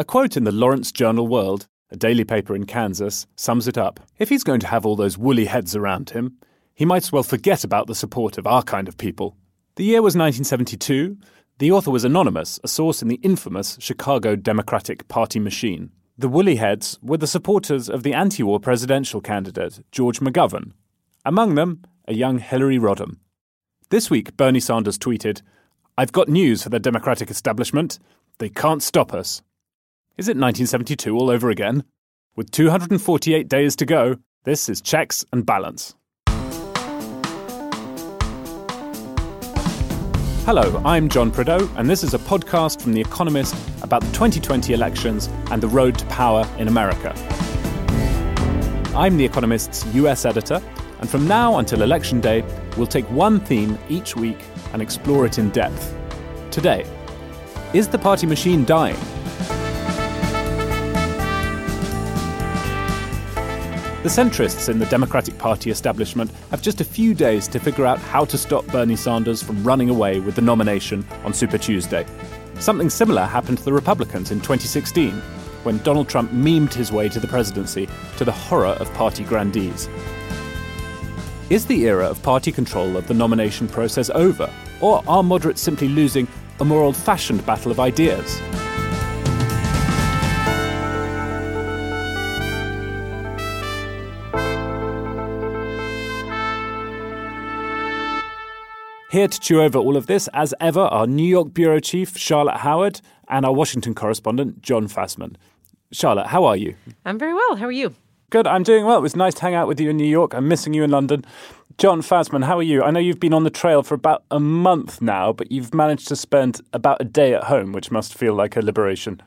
A quote in the Lawrence Journal World, a daily paper in Kansas, sums it up. If he's going to have all those woolly heads around him, he might as well forget about the support of our kind of people. The year was 1972. The author was anonymous, a source in the infamous Chicago Democratic Party machine. The woolly heads were the supporters of the anti war presidential candidate, George McGovern. Among them, a young Hillary Rodham. This week, Bernie Sanders tweeted, I've got news for the Democratic establishment. They can't stop us. Is it 1972 all over again? With 248 days to go, this is Checks and Balance. Hello, I'm John Prideaux, and this is a podcast from The Economist about the 2020 elections and the road to power in America. I'm The Economist's US editor, and from now until Election Day, we'll take one theme each week and explore it in depth. Today, is the party machine dying? The centrists in the Democratic Party establishment have just a few days to figure out how to stop Bernie Sanders from running away with the nomination on Super Tuesday. Something similar happened to the Republicans in 2016, when Donald Trump memed his way to the presidency to the horror of party grandees. Is the era of party control of the nomination process over, or are moderates simply losing a more old fashioned battle of ideas? Here to chew over all of this, as ever, our New York bureau chief, Charlotte Howard, and our Washington correspondent, John Fasman. Charlotte, how are you? I'm very well. How are you? Good, I'm doing well. It was nice to hang out with you in New York. I'm missing you in London. John Fasman, how are you? I know you've been on the trail for about a month now, but you've managed to spend about a day at home, which must feel like a liberation.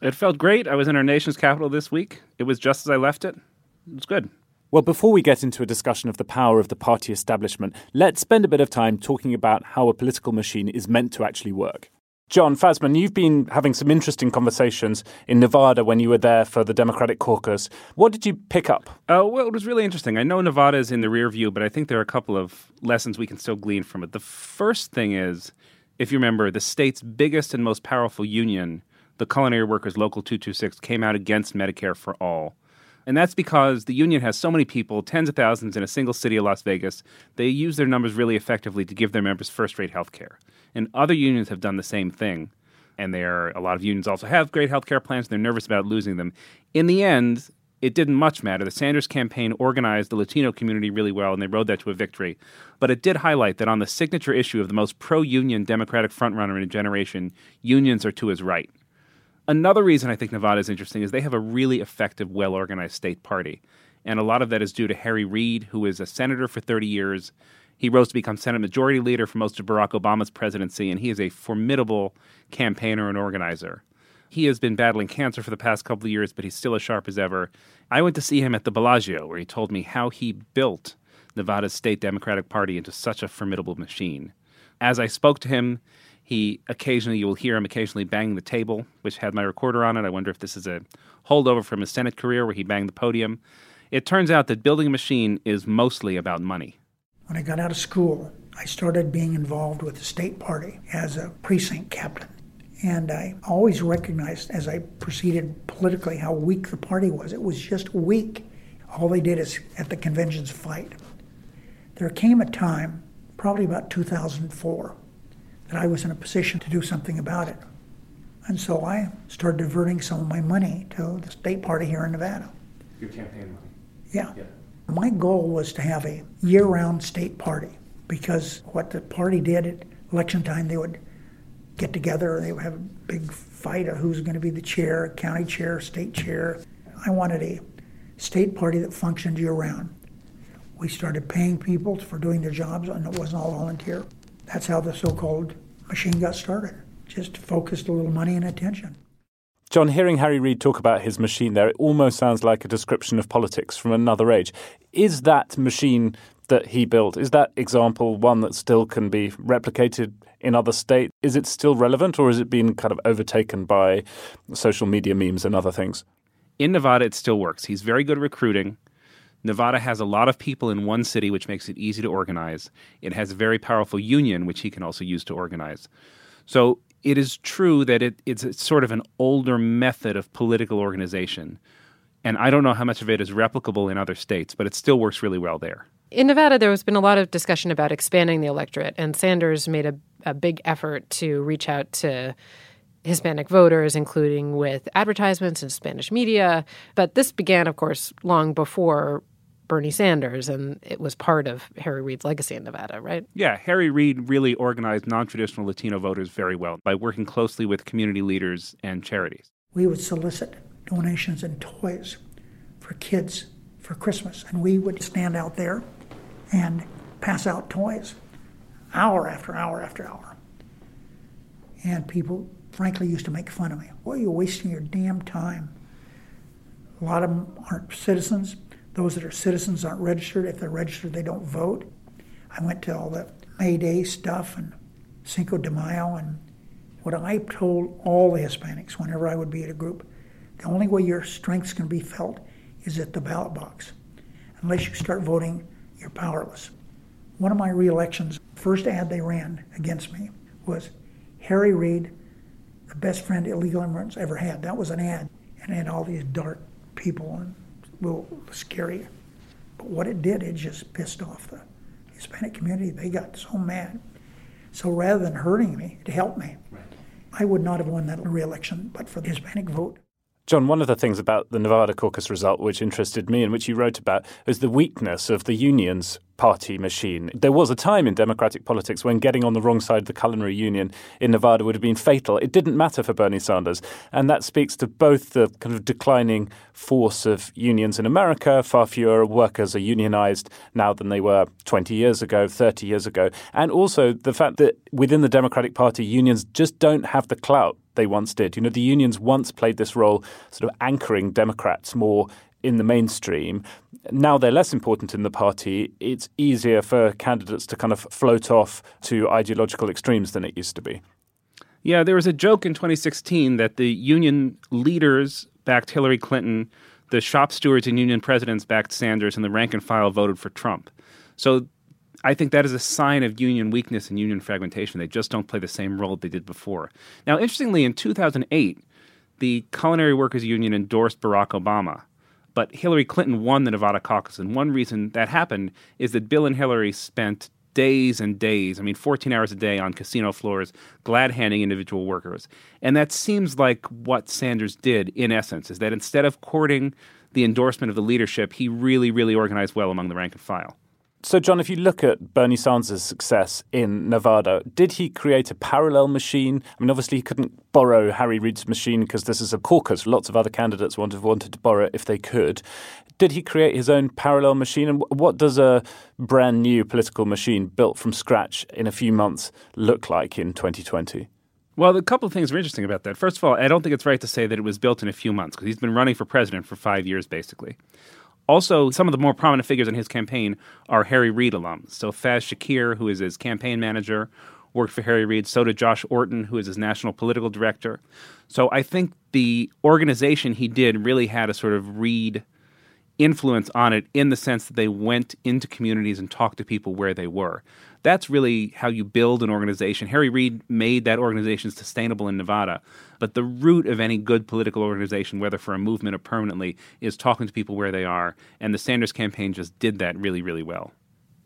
It felt great. I was in our nation's capital this week. It was just as I left it. It was good. Well, before we get into a discussion of the power of the party establishment, let's spend a bit of time talking about how a political machine is meant to actually work. John Fasman, you've been having some interesting conversations in Nevada when you were there for the Democratic caucus. What did you pick up? Uh, well, it was really interesting. I know Nevada is in the rear view, but I think there are a couple of lessons we can still glean from it. The first thing is, if you remember, the state's biggest and most powerful union, the Culinary Workers Local 226, came out against Medicare for All. And that's because the union has so many people, tens of thousands in a single city of Las Vegas, they use their numbers really effectively to give their members first rate health care. And other unions have done the same thing. And there a lot of unions also have great health care plans. And they're nervous about losing them. In the end, it didn't much matter. The Sanders campaign organized the Latino community really well, and they rode that to a victory. But it did highlight that on the signature issue of the most pro union Democratic frontrunner in a generation, unions are to his right. Another reason I think Nevada is interesting is they have a really effective, well organized state party. And a lot of that is due to Harry Reid, who is a senator for 30 years. He rose to become Senate Majority Leader for most of Barack Obama's presidency, and he is a formidable campaigner and organizer. He has been battling cancer for the past couple of years, but he's still as sharp as ever. I went to see him at the Bellagio, where he told me how he built Nevada's state Democratic Party into such a formidable machine. As I spoke to him, he occasionally, you will hear him occasionally bang the table, which had my recorder on it. I wonder if this is a holdover from his Senate career where he banged the podium. It turns out that building a machine is mostly about money. When I got out of school, I started being involved with the state party as a precinct captain. And I always recognized as I proceeded politically how weak the party was. It was just weak. All they did is at the conventions fight. There came a time, probably about 2004, that I was in a position to do something about it. And so I started diverting some of my money to the state party here in Nevada. Your campaign money? Yeah. yeah. My goal was to have a year round state party because what the party did at election time, they would get together, they would have a big fight of who's going to be the chair, county chair, state chair. I wanted a state party that functioned year round. We started paying people for doing their jobs, and it wasn't all volunteer. That's how the so called machine got started. Just focused a little money and attention. John, hearing Harry Reid talk about his machine there, it almost sounds like a description of politics from another age. Is that machine that he built, is that example one that still can be replicated in other states? Is it still relevant or has it been kind of overtaken by social media memes and other things? In Nevada, it still works. He's very good at recruiting. Nevada has a lot of people in one city, which makes it easy to organize. It has a very powerful union, which he can also use to organize. So it is true that it, it's sort of an older method of political organization. And I don't know how much of it is replicable in other states, but it still works really well there. In Nevada, there has been a lot of discussion about expanding the electorate, and Sanders made a, a big effort to reach out to Hispanic voters, including with advertisements in Spanish media. But this began, of course, long before Bernie Sanders, and it was part of Harry Reid's legacy in Nevada, right? Yeah, Harry Reid really organized non traditional Latino voters very well by working closely with community leaders and charities. We would solicit donations and toys for kids for Christmas, and we would stand out there and pass out toys hour after hour after hour. And people, frankly, used to make fun of me. Why are you're wasting your damn time. A lot of them aren't citizens. Those that are citizens aren't registered. If they're registered, they don't vote. I went to all the May Day stuff and Cinco de Mayo, and what I told all the Hispanics whenever I would be at a group, the only way your strength's to be felt is at the ballot box. Unless you start voting, you're powerless. One of my re-elections, first ad they ran against me was Harry Reid, the best friend illegal immigrants ever had. That was an ad, and it had all these dark people and little scary. But what it did, it just pissed off the Hispanic community. They got so mad. So rather than hurting me, it helped me. Right. I would not have won that re-election but for the Hispanic vote. John, one of the things about the Nevada caucus result which interested me and which you wrote about is the weakness of the unions party machine. There was a time in democratic politics when getting on the wrong side of the culinary union in Nevada would have been fatal. It didn't matter for Bernie Sanders. And that speaks to both the kind of declining force of unions in America. Far fewer workers are unionized now than they were 20 years ago, 30 years ago. And also the fact that within the Democratic Party, unions just don't have the clout they once did. You know, the unions once played this role, sort of anchoring Democrats more in the mainstream. Now they're less important in the party. It's easier for candidates to kind of float off to ideological extremes than it used to be. Yeah, there was a joke in 2016 that the union leaders backed Hillary Clinton, the shop stewards and union presidents backed Sanders, and the rank and file voted for Trump. So I think that is a sign of union weakness and union fragmentation. They just don't play the same role they did before. Now, interestingly, in 2008, the Culinary Workers Union endorsed Barack Obama, but Hillary Clinton won the Nevada caucus. And one reason that happened is that Bill and Hillary spent days and days, I mean, 14 hours a day on casino floors, glad handing individual workers. And that seems like what Sanders did in essence, is that instead of courting the endorsement of the leadership, he really, really organized well among the rank and file. So, John, if you look at Bernie Sanders' success in Nevada, did he create a parallel machine? I mean, obviously, he couldn't borrow Harry Reid's machine because this is a caucus. Lots of other candidates would have wanted to borrow it if they could. Did he create his own parallel machine? And what does a brand new political machine built from scratch in a few months look like in 2020? Well, a couple of things are interesting about that. First of all, I don't think it's right to say that it was built in a few months because he's been running for president for five years, basically. Also, some of the more prominent figures in his campaign are Harry Reid alums. So Faz Shakir, who is his campaign manager, worked for Harry Reid. So did Josh Orton, who is his national political director. So I think the organization he did really had a sort of Reid influence on it in the sense that they went into communities and talked to people where they were. That's really how you build an organization. Harry Reid made that organization sustainable in Nevada. But the root of any good political organization, whether for a movement or permanently, is talking to people where they are. And the Sanders campaign just did that really, really well.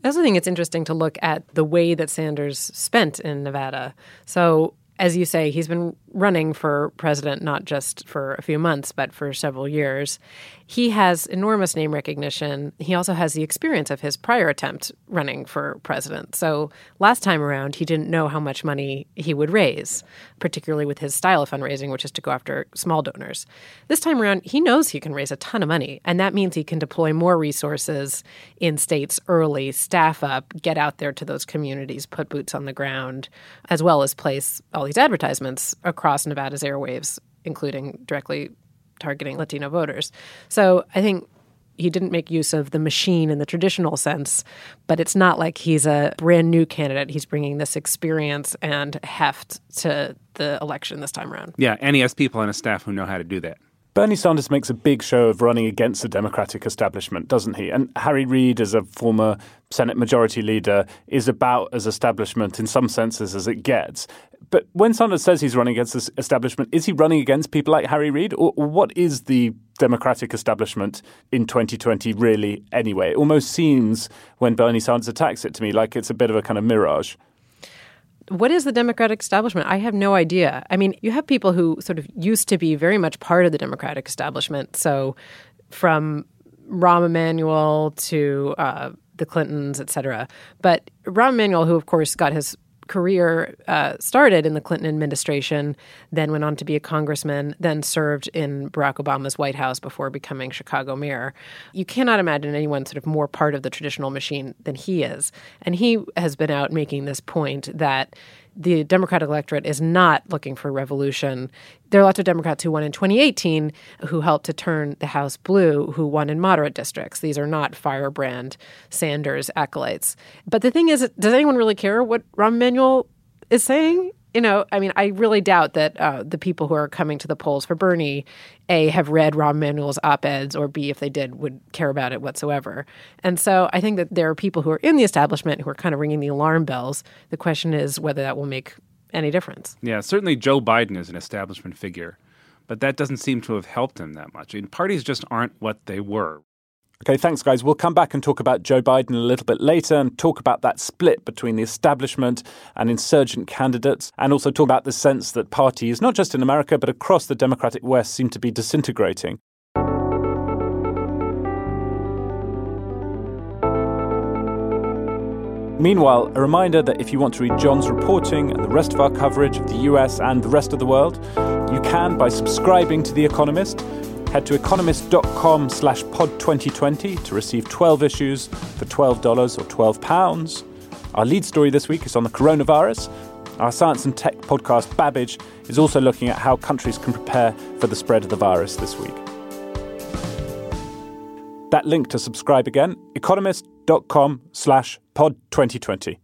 I also think it's interesting to look at the way that Sanders spent in Nevada. So as you say, he's been running for president not just for a few months, but for several years. He has enormous name recognition. He also has the experience of his prior attempt running for president. So last time around, he didn't know how much money he would raise, particularly with his style of fundraising, which is to go after small donors. This time around, he knows he can raise a ton of money, and that means he can deploy more resources in states early, staff up, get out there to those communities, put boots on the ground, as well as place all these advertisements across Nevada's airwaves, including directly targeting Latino voters. So I think he didn't make use of the machine in the traditional sense, but it's not like he's a brand new candidate. He's bringing this experience and heft to the election this time around. Yeah, and he has people on his staff who know how to do that. Bernie Sanders makes a big show of running against the Democratic establishment, doesn't he? And Harry Reid, as a former Senate Majority Leader, is about as establishment in some senses as it gets. But when Sanders says he's running against the establishment, is he running against people like Harry Reid? Or, what is the Democratic establishment in 2020 really anyway? It almost seems, when Bernie Sanders attacks it to me, like it's a bit of a kind of mirage. What is the Democratic establishment? I have no idea. I mean, you have people who sort of used to be very much part of the Democratic establishment. So, from Rahm Emanuel to uh, the Clintons, et cetera. But Rahm Emanuel, who of course got his career uh, started in the Clinton administration, then went on to be a congressman, then served in Barack Obama's White House before becoming Chicago mayor. You cannot imagine anyone sort of more part of the traditional machine than he is. And he has been out making this point that the Democratic electorate is not looking for revolution. There are lots of Democrats who won in 2018 who helped to turn the House blue, who won in moderate districts. These are not firebrand Sanders acolytes. But the thing is, does anyone really care what Rahm Emanuel is saying? You know, I mean, I really doubt that uh, the people who are coming to the polls for Bernie, A, have read Rahm Emanuel's op eds, or B, if they did, would care about it whatsoever. And so I think that there are people who are in the establishment who are kind of ringing the alarm bells. The question is whether that will make any difference. Yeah, certainly Joe Biden is an establishment figure, but that doesn't seem to have helped him that much. I mean, parties just aren't what they were. Okay, thanks, guys. We'll come back and talk about Joe Biden a little bit later and talk about that split between the establishment and insurgent candidates, and also talk about the sense that parties, not just in America, but across the Democratic West, seem to be disintegrating. Meanwhile, a reminder that if you want to read John's reporting and the rest of our coverage of the US and the rest of the world, you can by subscribing to The Economist. Head to economist.com slash pod2020 to receive 12 issues for $12 or 12 pounds. Our lead story this week is on the coronavirus. Our science and tech podcast, Babbage, is also looking at how countries can prepare for the spread of the virus this week. That link to subscribe again, economist.com slash pod2020.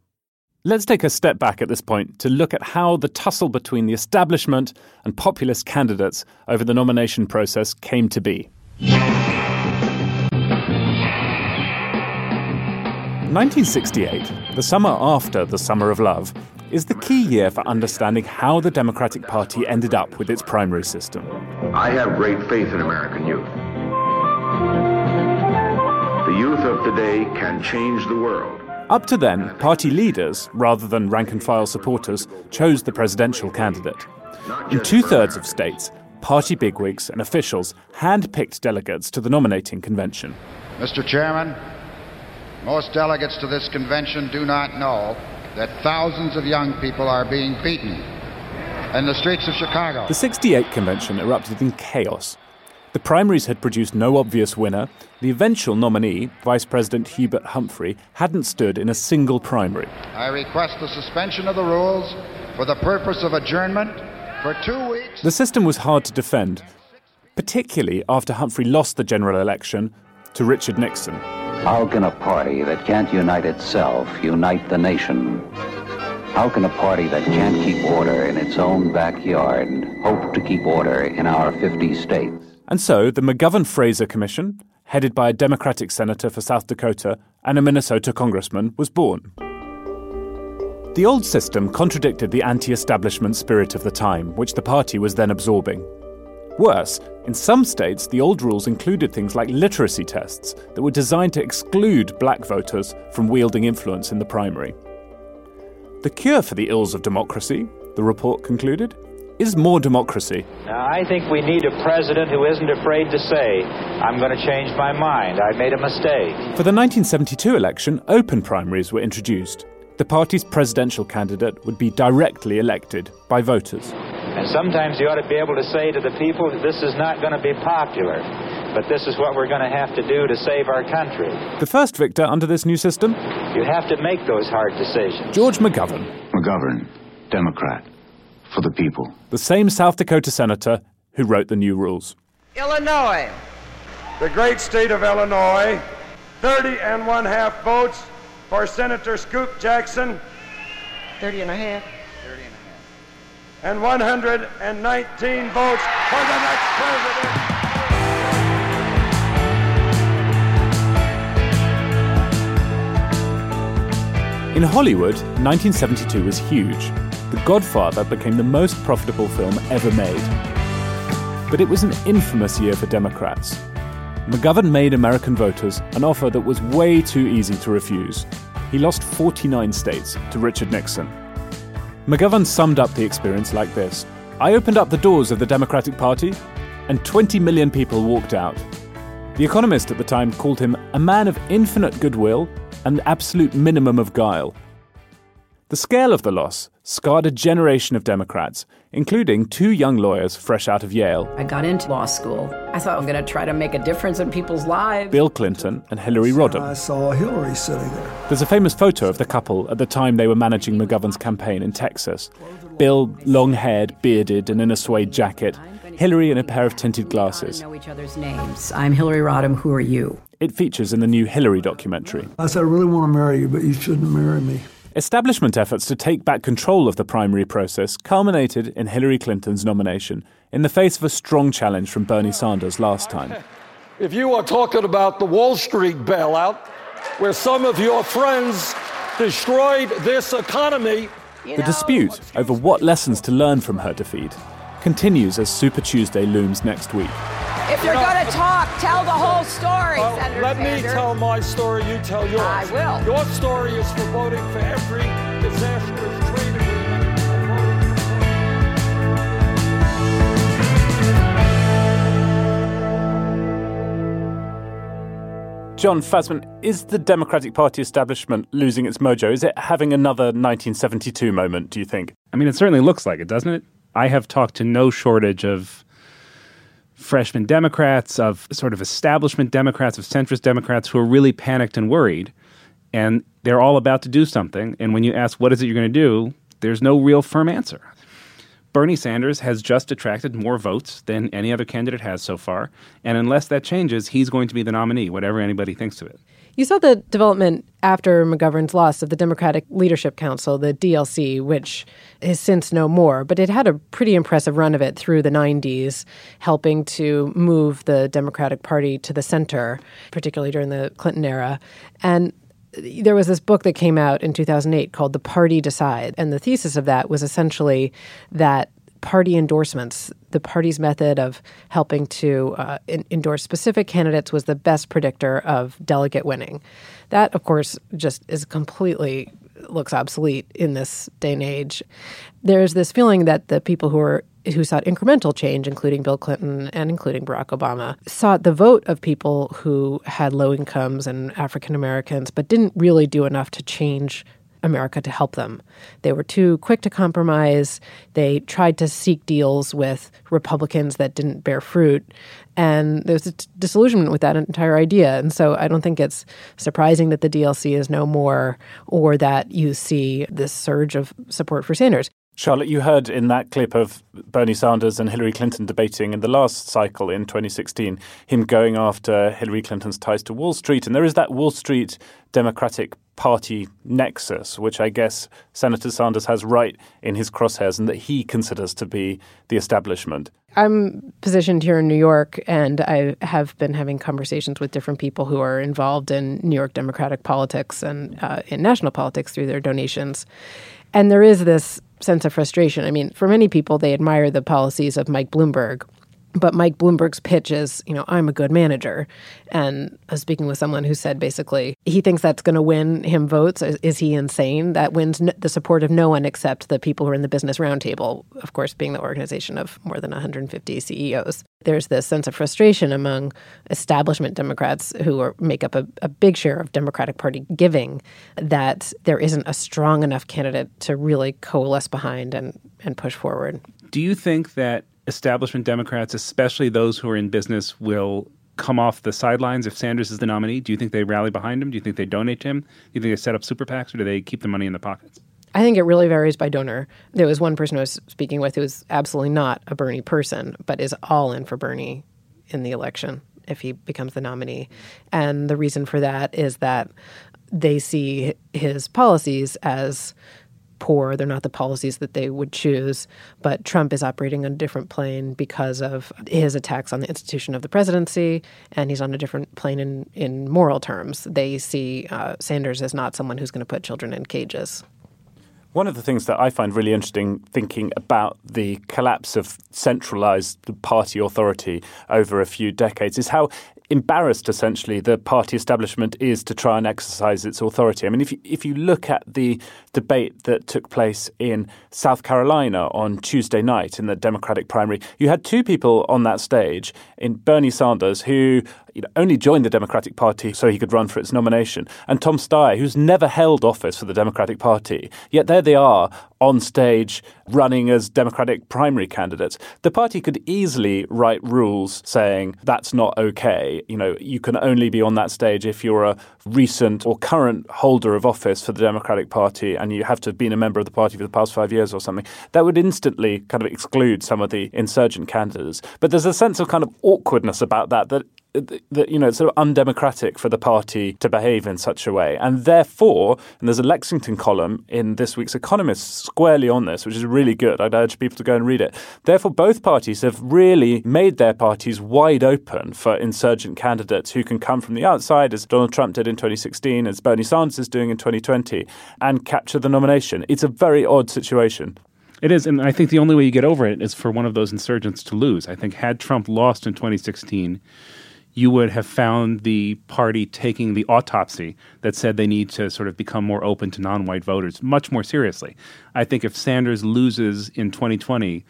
Let's take a step back at this point to look at how the tussle between the establishment and populist candidates over the nomination process came to be. 1968, the summer after the Summer of Love, is the key year for understanding how the Democratic Party ended up with its primary system. I have great faith in American youth. The youth of today can change the world. Up to then, party leaders, rather than rank and file supporters, chose the presidential candidate. In two thirds of states, party bigwigs and officials hand-picked delegates to the nominating convention. Mr. Chairman, most delegates to this convention do not know that thousands of young people are being beaten in the streets of Chicago. The 68 convention erupted in chaos. The primaries had produced no obvious winner. The eventual nominee, Vice President Hubert Humphrey, hadn't stood in a single primary. I request the suspension of the rules for the purpose of adjournment for two weeks. The system was hard to defend, particularly after Humphrey lost the general election to Richard Nixon. How can a party that can't unite itself unite the nation? How can a party that can't keep order in its own backyard hope to keep order in our 50 states? And so the McGovern Fraser Commission, headed by a Democratic senator for South Dakota and a Minnesota congressman, was born. The old system contradicted the anti establishment spirit of the time, which the party was then absorbing. Worse, in some states, the old rules included things like literacy tests that were designed to exclude black voters from wielding influence in the primary. The cure for the ills of democracy, the report concluded, is more democracy. Now, I think we need a president who isn't afraid to say, I'm going to change my mind. I made a mistake. For the 1972 election, open primaries were introduced. The party's presidential candidate would be directly elected by voters. And sometimes you ought to be able to say to the people, this is not going to be popular, but this is what we're going to have to do to save our country. The first victor under this new system? You have to make those hard decisions. George McGovern. McGovern, Democrat for the people. The same South Dakota senator who wrote the new rules. Illinois. The great state of Illinois, 30 and one half votes for Senator Scoop Jackson. 30 and a half. 30 and a half. And 119 votes for the next president. In Hollywood, 1972 was huge. The Godfather became the most profitable film ever made. But it was an infamous year for Democrats. McGovern made American voters an offer that was way too easy to refuse. He lost 49 states to Richard Nixon. McGovern summed up the experience like this I opened up the doors of the Democratic Party, and 20 million people walked out. The Economist at the time called him a man of infinite goodwill and absolute minimum of guile. The scale of the loss scarred a generation of Democrats, including two young lawyers fresh out of Yale. I got into law school. I thought I was going to try to make a difference in people's lives. Bill Clinton and Hillary Rodham. I saw Hillary sitting there. There's a famous photo of the couple at the time they were managing McGovern's campaign in Texas. Bill, long haired, bearded, and in a suede jacket. Hillary in a pair of tinted glasses. know each other's names. I'm Hillary Rodham. Who are you? It features in the new Hillary documentary. I said, I really want to marry you, but you shouldn't marry me. Establishment efforts to take back control of the primary process culminated in Hillary Clinton's nomination in the face of a strong challenge from Bernie Sanders last time. If you are talking about the Wall Street bailout, where some of your friends destroyed this economy, The dispute over what lessons to learn from her defeat continues as Super Tuesday looms next week. If you're going to talk, tell the whole story, Well, Senator let me tell my story, you tell yours. I will. Your story is for voting for every disastrous trade agreement. and voting for- John Fasman, is the Democratic Party establishment losing its mojo? Is it having another 1972 moment, do you think? I mean, it certainly looks like it, doesn't it? I have talked to no shortage of freshman Democrats, of sort of establishment Democrats, of centrist Democrats who are really panicked and worried. And they're all about to do something. And when you ask, what is it you're going to do? There's no real firm answer. Bernie Sanders has just attracted more votes than any other candidate has so far. And unless that changes, he's going to be the nominee, whatever anybody thinks of it. You saw the development after McGovern's loss of the Democratic Leadership Council, the DLC, which is since no more, but it had a pretty impressive run of it through the 90s, helping to move the Democratic Party to the center, particularly during the Clinton era. And there was this book that came out in 2008 called The Party Decide. And the thesis of that was essentially that party endorsements, the party's method of helping to uh, in- endorse specific candidates, was the best predictor of delegate winning. That, of course, just is completely looks obsolete in this day and age. There's this feeling that the people who are who sought incremental change, including Bill Clinton and including Barack Obama, sought the vote of people who had low incomes and African Americans, but didn't really do enough to change America to help them. They were too quick to compromise. They tried to seek deals with Republicans that didn't bear fruit. And there's a t- disillusionment with that entire idea. And so I don't think it's surprising that the DLC is no more or that you see this surge of support for Sanders. Charlotte, you heard in that clip of Bernie Sanders and Hillary Clinton debating in the last cycle in 2016, him going after Hillary Clinton's ties to Wall Street. And there is that Wall Street Democratic Party nexus, which I guess Senator Sanders has right in his crosshairs and that he considers to be the establishment. I'm positioned here in New York, and I have been having conversations with different people who are involved in New York Democratic politics and uh, in national politics through their donations. And there is this sense of frustration. I mean, for many people, they admire the policies of Mike Bloomberg. But Mike Bloomberg's pitch is, you know, I'm a good manager. And I was speaking with someone who said basically he thinks that's going to win him votes. Is, he insane? That wins n- the support of no one except the people who are in the Business Roundtable, of course, being the organization of more than 150 CEOs. There's this sense of frustration among establishment Democrats who are, make up a, a big share of Democratic Party giving that there isn't a strong enough candidate to really coalesce behind and, and push forward. Do you think that establishment Democrats, especially those who are in business, will come off the sidelines if Sanders is the nominee? Do you think they rally behind him? Do you think they donate to him? Do you think they set up super PACs or do they keep the money in the pockets? I think it really varies by donor. There was one person I was speaking with who was absolutely not a Bernie person, but is all in for Bernie in the election if he becomes the nominee. And the reason for that is that they see his policies as poor. They're not the policies that they would choose. But Trump is operating on a different plane because of his attacks on the institution of the presidency, and he's on a different plane in, in moral terms. They see uh, Sanders as not someone who's going to put children in cages. One of the things that I find really interesting thinking about the collapse of centralized party authority over a few decades is how embarrassed essentially the party establishment is to try and exercise its authority. I mean, if you, if you look at the debate that took place in South Carolina on Tuesday night in the Democratic primary, you had two people on that stage in Bernie Sanders who you know, only joined the Democratic Party so he could run for its nomination, and Tom Steyer, who's never held office for the Democratic Party. Yet there they are on stage running as Democratic primary candidates. The party could easily write rules saying that's not okay. You know, you can only be on that stage if you're a recent or current holder of office for the Democratic Party and you have to have been a member of the party for the past five years or something. That would instantly kind of exclude some of the insurgent candidates. But there's a sense of kind of awkwardness about that that that you know it's sort of undemocratic for the party to behave in such a way, and therefore, and there's a Lexington column in this week's Economist squarely on this, which is really good. I'd urge people to go and read it. Therefore, both parties have really made their parties wide open for insurgent candidates who can come from the outside, as Donald Trump did in 2016, as Bernie Sanders is doing in 2020, and capture the nomination. It's a very odd situation. It is, and I think the only way you get over it is for one of those insurgents to lose. I think had Trump lost in 2016 you would have found the party taking the autopsy that said they need to sort of become more open to non white voters much more seriously. I think if Sanders loses in 2020,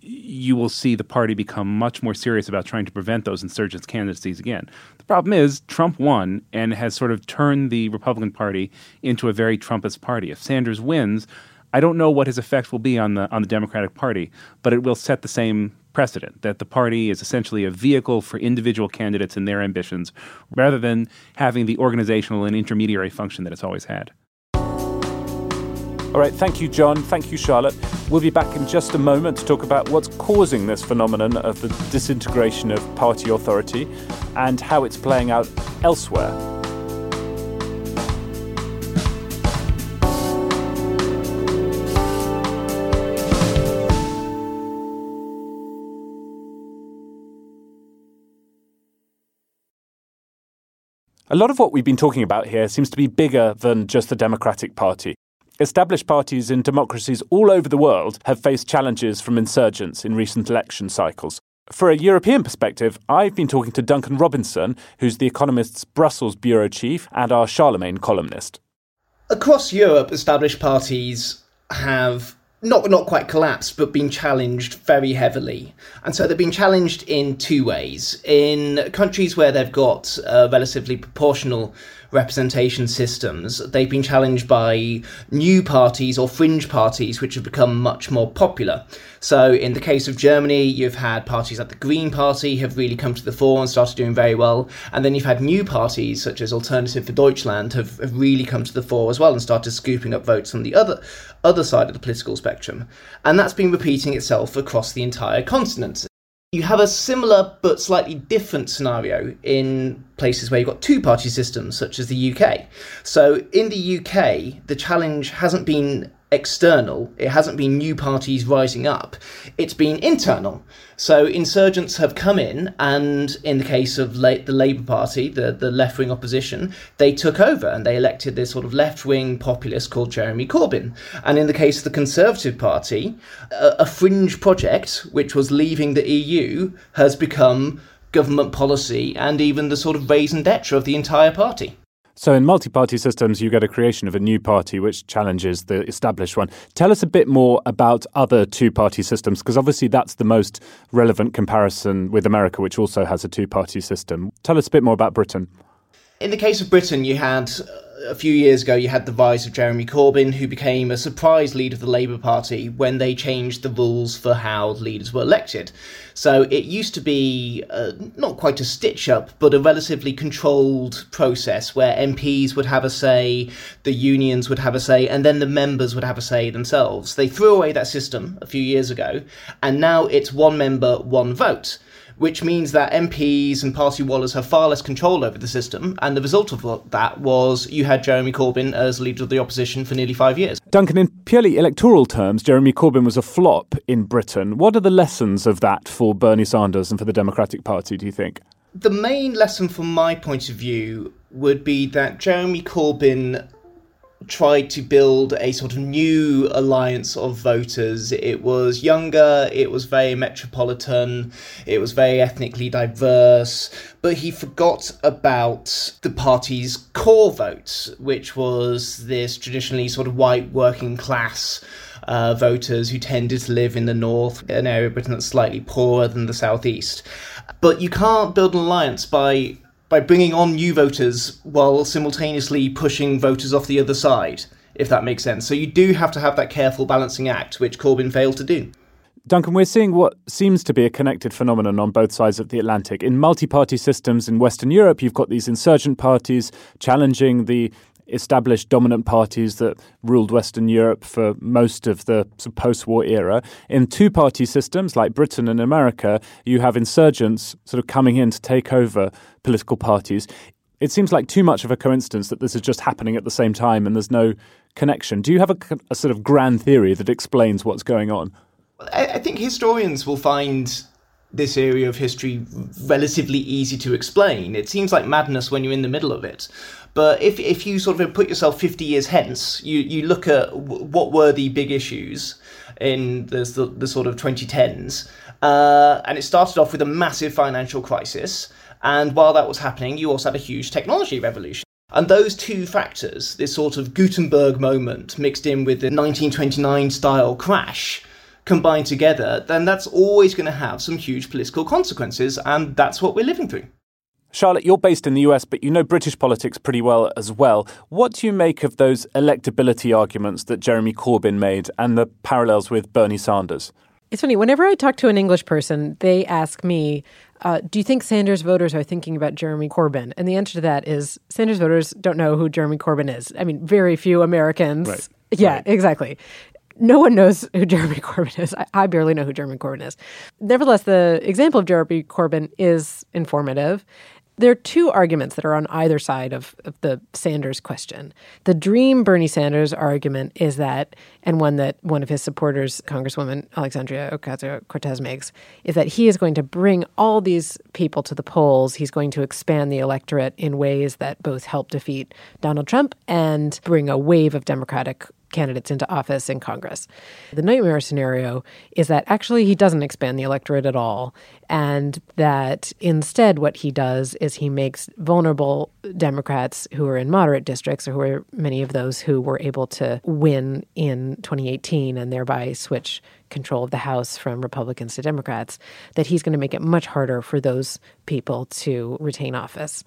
you will see the party become much more serious about trying to prevent those insurgents' candidacies again. The problem is Trump won and has sort of turned the Republican Party into a very Trumpist party. If Sanders wins, I don't know what his effect will be on the on the Democratic Party, but it will set the same precedent that the party is essentially a vehicle for individual candidates and their ambitions rather than having the organizational and intermediary function that it's always had. All right, thank you, John. Thank you, Charlotte. We'll be back in just a moment to talk about what's causing this phenomenon of the disintegration of party authority and how it's playing out elsewhere. A lot of what we've been talking about here seems to be bigger than just the Democratic Party. Established parties in democracies all over the world have faced challenges from insurgents in recent election cycles. For a European perspective, I've been talking to Duncan Robinson, who's The Economist's Brussels bureau chief and our Charlemagne columnist. Across Europe, established parties have not not quite collapsed, but been challenged very heavily. And so they've been challenged in two ways. In countries where they've got uh, relatively proportional representation systems, they've been challenged by new parties or fringe parties which have become much more popular. So, in the case of Germany, you've had parties like the Green Party have really come to the fore and started doing very well. And then you've had new parties such as Alternative for Deutschland have, have really come to the fore as well and started scooping up votes on the other other side of the political spectrum. And that's been repeating itself across the entire continent. You have a similar but slightly different scenario in places where you've got two party systems, such as the UK. So in the UK, the challenge hasn't been external. It hasn't been new parties rising up. It's been internal. So insurgents have come in, and in the case of la- the Labour Party, the, the left wing opposition, they took over and they elected this sort of left wing populist called Jeremy Corbyn. And in the case of the Conservative Party, a, a fringe project, which was leaving the EU, has become government policy and even the sort of raison d'etre of the entire party. So, in multi party systems, you get a creation of a new party which challenges the established one. Tell us a bit more about other two party systems, because obviously that's the most relevant comparison with America, which also has a two party system. Tell us a bit more about Britain. In the case of Britain, you had a few years ago, you had the rise of Jeremy Corbyn, who became a surprise leader of the Labour Party when they changed the rules for how leaders were elected. So it used to be uh, not quite a stitch up, but a relatively controlled process where MPs would have a say, the unions would have a say, and then the members would have a say themselves. They threw away that system a few years ago, and now it's one member, one vote which means that MPs and party wallers have far less control over the system. And the result of that was you had Jeremy Corbyn as leader of the opposition for nearly five years. Duncan, in purely electoral terms, Jeremy Corbyn was a flop in Britain. What are the lessons of that for Bernie Sanders and for the Democratic Party, do you think? The main lesson from my point of view would be that Jeremy Corbyn tried to build a sort of new alliance of voters. It was younger, it was very metropolitan, it was very ethnically diverse, but he forgot about the party's core vote, which was this traditionally sort of white working class. Uh, voters who tended to live in the north, an area of Britain that's slightly poorer than the southeast. But you can't build an alliance by by bringing on new voters while simultaneously pushing voters off the other side, if that makes sense. So you do have to have that careful balancing act, which Corbyn failed to do. Duncan, we're seeing what seems to be a connected phenomenon on both sides of the Atlantic. In multi party systems in Western Europe, you've got these insurgent parties challenging the established dominant parties that ruled Western Europe for most of the post war era. In two party systems like Britain and America, you have insurgents sort of coming in to take over political parties. It seems like too much of a coincidence that this is just happening at the same time and there's no connection. Do you have a, a sort of grand theory that explains what's going on? I think historians will find this area of history relatively easy to explain. It seems like madness when you're in the middle of it. But if, if you sort of put yourself 50 years hence, you, you look at what were the big issues in the, the, the sort of 2010s, uh, and it started off with a massive financial crisis. And while that was happening, you also had a huge technology revolution. And those two factors, this sort of Gutenberg moment mixed in with the 1929 style crash, combined together, then that's always going to have some huge political consequences, and that's what we're living through. Charlotte, you're based in the US, but you know British politics pretty well as well. What do you make of those electability arguments that Jeremy Corbyn made and the parallels with Bernie Sanders? It's funny, whenever I talk to an English person, they ask me, uh, Do you think Sanders voters are thinking about Jeremy Corbyn? And the answer to that is Sanders voters don't know who Jeremy Corbyn is. I mean, very few Americans. Right. Yeah, right. exactly no one knows who Jeremy Corbyn is. I, I, barely know who Jeremy Corbyn is. Nevertheless, the example of Jeremy Corbyn is informative there are two arguments that are on either side of, of, the Sanders question. The dream Bernie Sanders argument is that, and one that one of his supporters, Congresswoman Alexandria Ocasio Cortez, makes, is that he is going to bring all these people to the polls. He's going to expand the electorate in ways that both help defeat Donald Trump and bring a wave of Democratic candidates into office in Congress. The nightmare scenario is that actually he doesn't expand the electorate at all, and that instead what he does is he makes vulnerable Democrats who are in moderate districts, or who are many of those who were able to win in 2018 and thereby switch control of the House from Republicans to Democrats, that he's going to make it much harder for those people to retain office.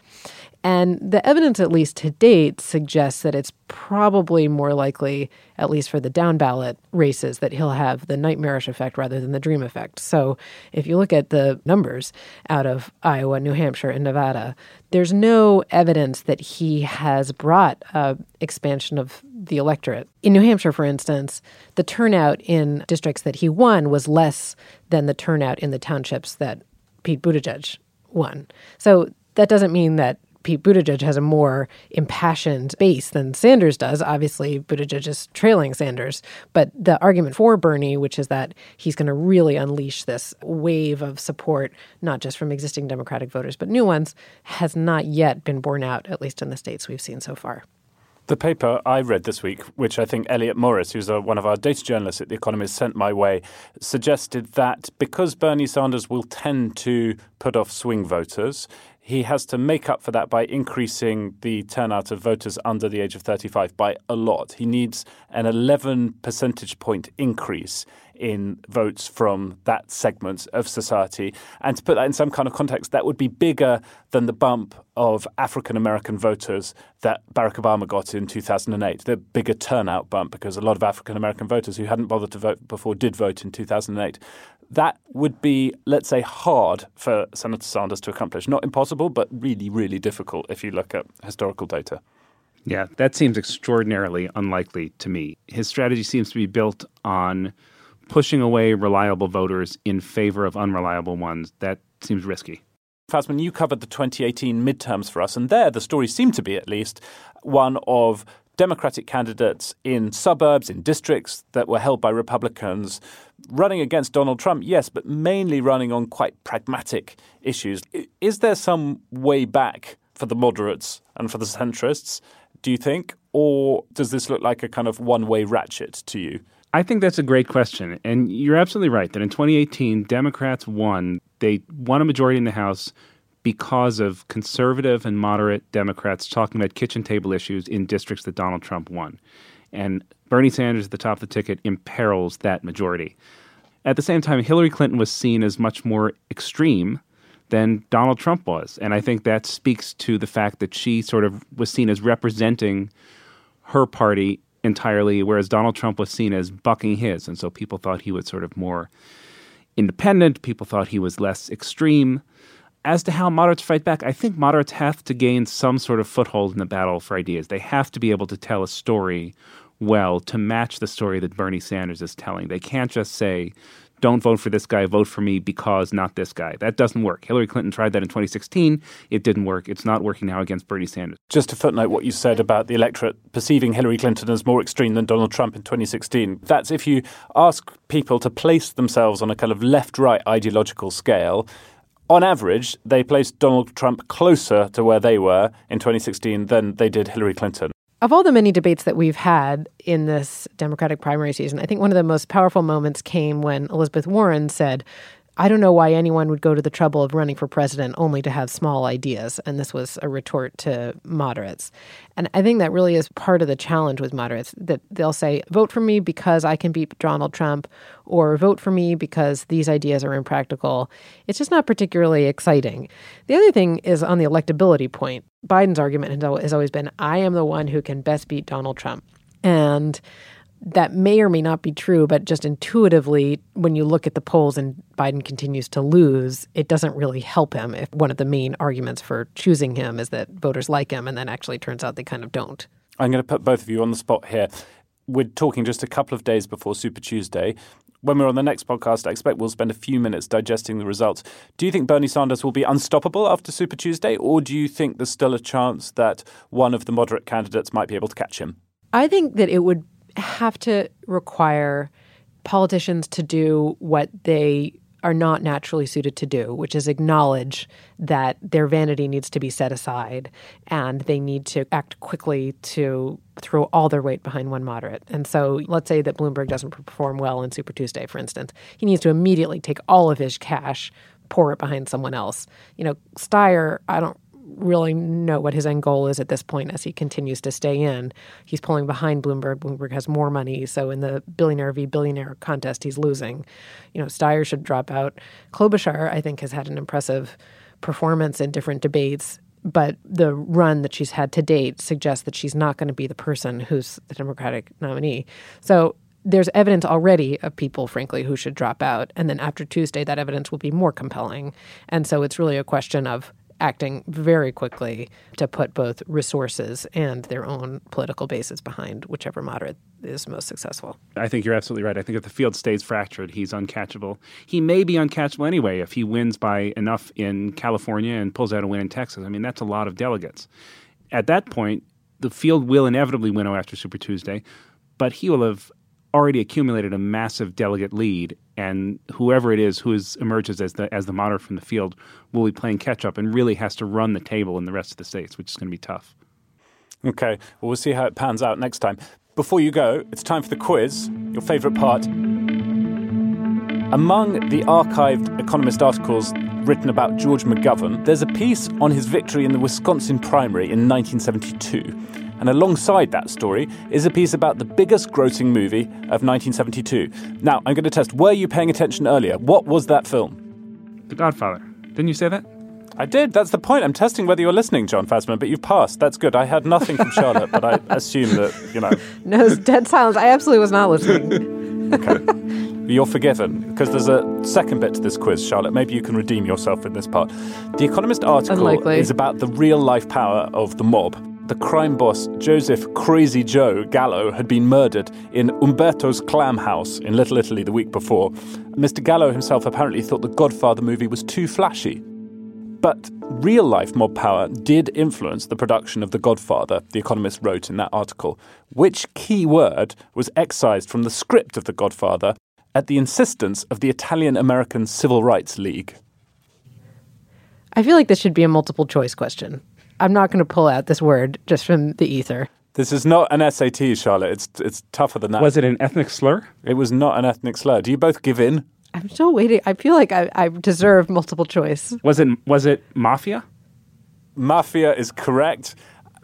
And the evidence, at least to date, suggests that it's probably more likely, at least for the down ballot races, that he'll have the nightmarish effect rather than the dream effect. So if you look at the numbers out of Iowa, New Hampshire, and Nevada, there's no evidence that he has brought a expansion of the electorate. In New Hampshire, for instance, the turnout in districts that he won was less than the turnout in the townships that Pete Buttigieg won. So that doesn't mean that Pete Buttigieg has a more impassioned base than Sanders does. Obviously, Buttigieg is trailing Sanders. But the argument for Bernie, which is that he's going to really unleash this wave of support, not just from existing Democratic voters, but new ones, has not yet been borne out, at least in the states we've seen so far. The paper I read this week, which I think Elliott Morris, who's a, one of our data journalists at The Economist, sent my way, suggested that because Bernie Sanders will tend to put off swing voters, he has to make up for that by increasing the turnout of voters under the age of 35 by a lot. He needs an 11 percentage point increase in votes from that segment of society. And to put that in some kind of context, that would be bigger than the bump of African American voters that Barack Obama got in 2008. The bigger turnout bump because a lot of African American voters who hadn't bothered to vote before did vote in 2008 that would be, let's say, hard for Senator Sanders to accomplish. Not impossible, but really, really difficult if you look at historical data. Yeah, that seems extraordinarily unlikely to me. His strategy seems to be built on pushing away reliable voters in favor of unreliable ones. That seems risky. Fasman, you covered the 2018 midterms for us, and there the story seemed to be, at least, one of Democratic candidates in suburbs, in districts that were held by Republicans, running against Donald Trump, yes, but mainly running on quite pragmatic issues. Is there some way back for the moderates and for the centrists, do you think? Or does this look like a kind of one way ratchet to you? I think that's a great question. And you're absolutely right that in 2018, Democrats won. They won a majority in the House because of conservative and moderate Democrats talking about kitchen table issues in districts that Donald Trump won. And Bernie Sanders at the top of the ticket imperils that majority. At the same time, Hillary Clinton was seen as much more extreme than Donald Trump was. And I think that speaks to the fact that she sort of was seen as representing her party entirely, whereas Donald Trump was seen as bucking his. And so people thought he was sort of more independent. People thought he was less extreme. As to how moderates fight back, I think moderates have to gain some sort of foothold in the battle for ideas. They have to be able to tell a story well to match the story that Bernie Sanders is telling. They can't just say, don't vote for this guy, vote for me because not this guy. That doesn't work. Hillary Clinton tried that in 2016. It didn't work. It's not working now against Bernie Sanders. Just to footnote what you said about the electorate perceiving Hillary Clinton as more extreme than Donald Trump in 2016. That's if you ask people to place themselves on a kind of left right ideological scale on average, they placed Donald Trump closer to where they were in 2016 than they did Hillary Clinton. Of all the many debates that we've had in this Democratic primary season, I think one of the most powerful moments came when Elizabeth Warren said, I don't know why anyone would go to the trouble of running for president only to have small ideas. And this was a retort to moderates. And I think that really is part of the challenge with moderates that they'll say, vote for me because I can beat Donald Trump, or vote for me because these ideas are impractical. It's just not particularly exciting. The other thing is on the electability point. Biden's argument has always been, I am the one who can best beat Donald Trump. And that may or may not be true, but just intuitively, when you look at the polls and Biden continues to lose, it doesn't really help him if one of the main arguments for choosing him is that voters like him, and then actually turns out they kind of don't. I'm going to put both of you on the spot here. We're talking just a couple of days before Super Tuesday. When we're on the next podcast, I expect we'll spend a few minutes digesting the results. Do you think Bernie Sanders will be unstoppable after Super Tuesday, or do you think there's still a chance that one of the moderate candidates might be able to catch him? I think that it would have to require politicians to do what they are not naturally suited to do, which is acknowledge that their vanity needs to be set aside and they need to act quickly to throw all their weight behind one moderate. And so let's say that Bloomberg doesn't perform well in Super Tuesday, for instance. He needs to immediately take all of his cash, pour it behind someone else. You know, Steyer, I don't really know what his end goal is at this point as he continues to stay in. He's pulling behind Bloomberg. Bloomberg has more money. So in the billionaire v. billionaire contest, he's losing. You know, Steyer should drop out. Klobuchar, I think, has had an impressive performance in different debates. But the run that she's had to date suggests that she's not going to be the person who's the Democratic nominee. So there's evidence already of people, frankly, who should drop out. And then after Tuesday, that evidence will be more compelling. And so it's really a question of acting very quickly to put both resources and their own political bases behind whichever moderate is most successful. I think you're absolutely right. I think if the field stays fractured, he's uncatchable. He may be uncatchable anyway if he wins by enough in California and pulls out a win in Texas. I mean, that's a lot of delegates. At that point, the field will inevitably winnow after Super Tuesday, but he will have already accumulated a massive delegate lead, and whoever it is who is, emerges as the as the moderate from the field will be playing catch up and really has to run the table in the rest of the states, which is going to be tough. Okay, well, we'll see how it pans out next time. Before you go, it's time for the quiz, your favourite part. Among the archived Economist articles written about George McGovern, there's a piece on his victory in the Wisconsin primary in 1972. And alongside that story is a piece about the biggest grossing movie of 1972. Now, I'm going to test were you paying attention earlier? What was that film? The Godfather. Didn't you say that? I did. That's the point. I'm testing whether you're listening, John Fasman, but you've passed. That's good. I heard nothing from Charlotte, but I assume that, you know. No, it's dead silence. I absolutely was not listening. okay. You're forgiven because there's a second bit to this quiz, Charlotte. Maybe you can redeem yourself in this part. The Economist article Unlikely. is about the real life power of the mob the crime boss Joseph Crazy Joe Gallo had been murdered in Umberto's Clam House in Little Italy the week before. Mr. Gallo himself apparently thought the Godfather movie was too flashy. But real life mob power did influence the production of The Godfather, The Economist wrote in that article. Which key word was excised from the script of The Godfather at the insistence of the Italian American Civil Rights League? I feel like this should be a multiple choice question. I'm not going to pull out this word just from the ether. This is not an SAT, Charlotte. It's it's tougher than that. Was it an ethnic slur? It was not an ethnic slur. Do you both give in? I'm still waiting. I feel like I, I deserve multiple choice. Was it was it mafia? Mafia is correct.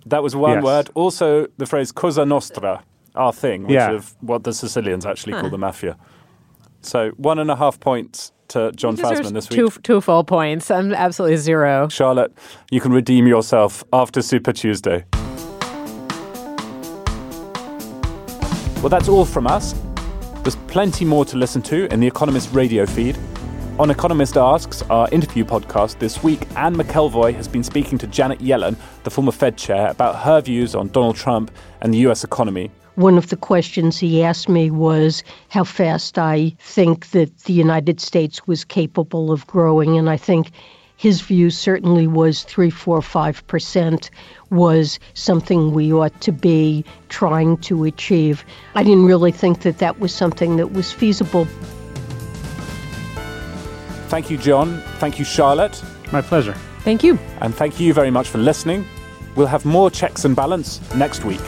That was one Yes. word. Also, the phrase Cosa Nostra, our thing, which Yeah. is what the Sicilians actually Huh. call the mafia. So one and a half points to John Fasman this week. two, two full points. I'm absolutely zero. Charlotte, you can redeem yourself after Super Tuesday. Well, that's all from us. There's plenty more to listen to in the Economist radio feed. On Economist Asks, our interview podcast this week, Anne McElvoy has been speaking to Janet Yellen, the former Fed chair, about her views on Donald Trump and the US economy. One of the questions he asked me was how fast I think that the United States was capable of growing. And I think his view certainly was three, four, five percent was something we ought to be trying to achieve. I didn't really think that that was something that was feasible. Thank you, John. Thank you, Charlotte. My pleasure. Thank you. And thank you very much for listening. We'll have more checks and balance next week.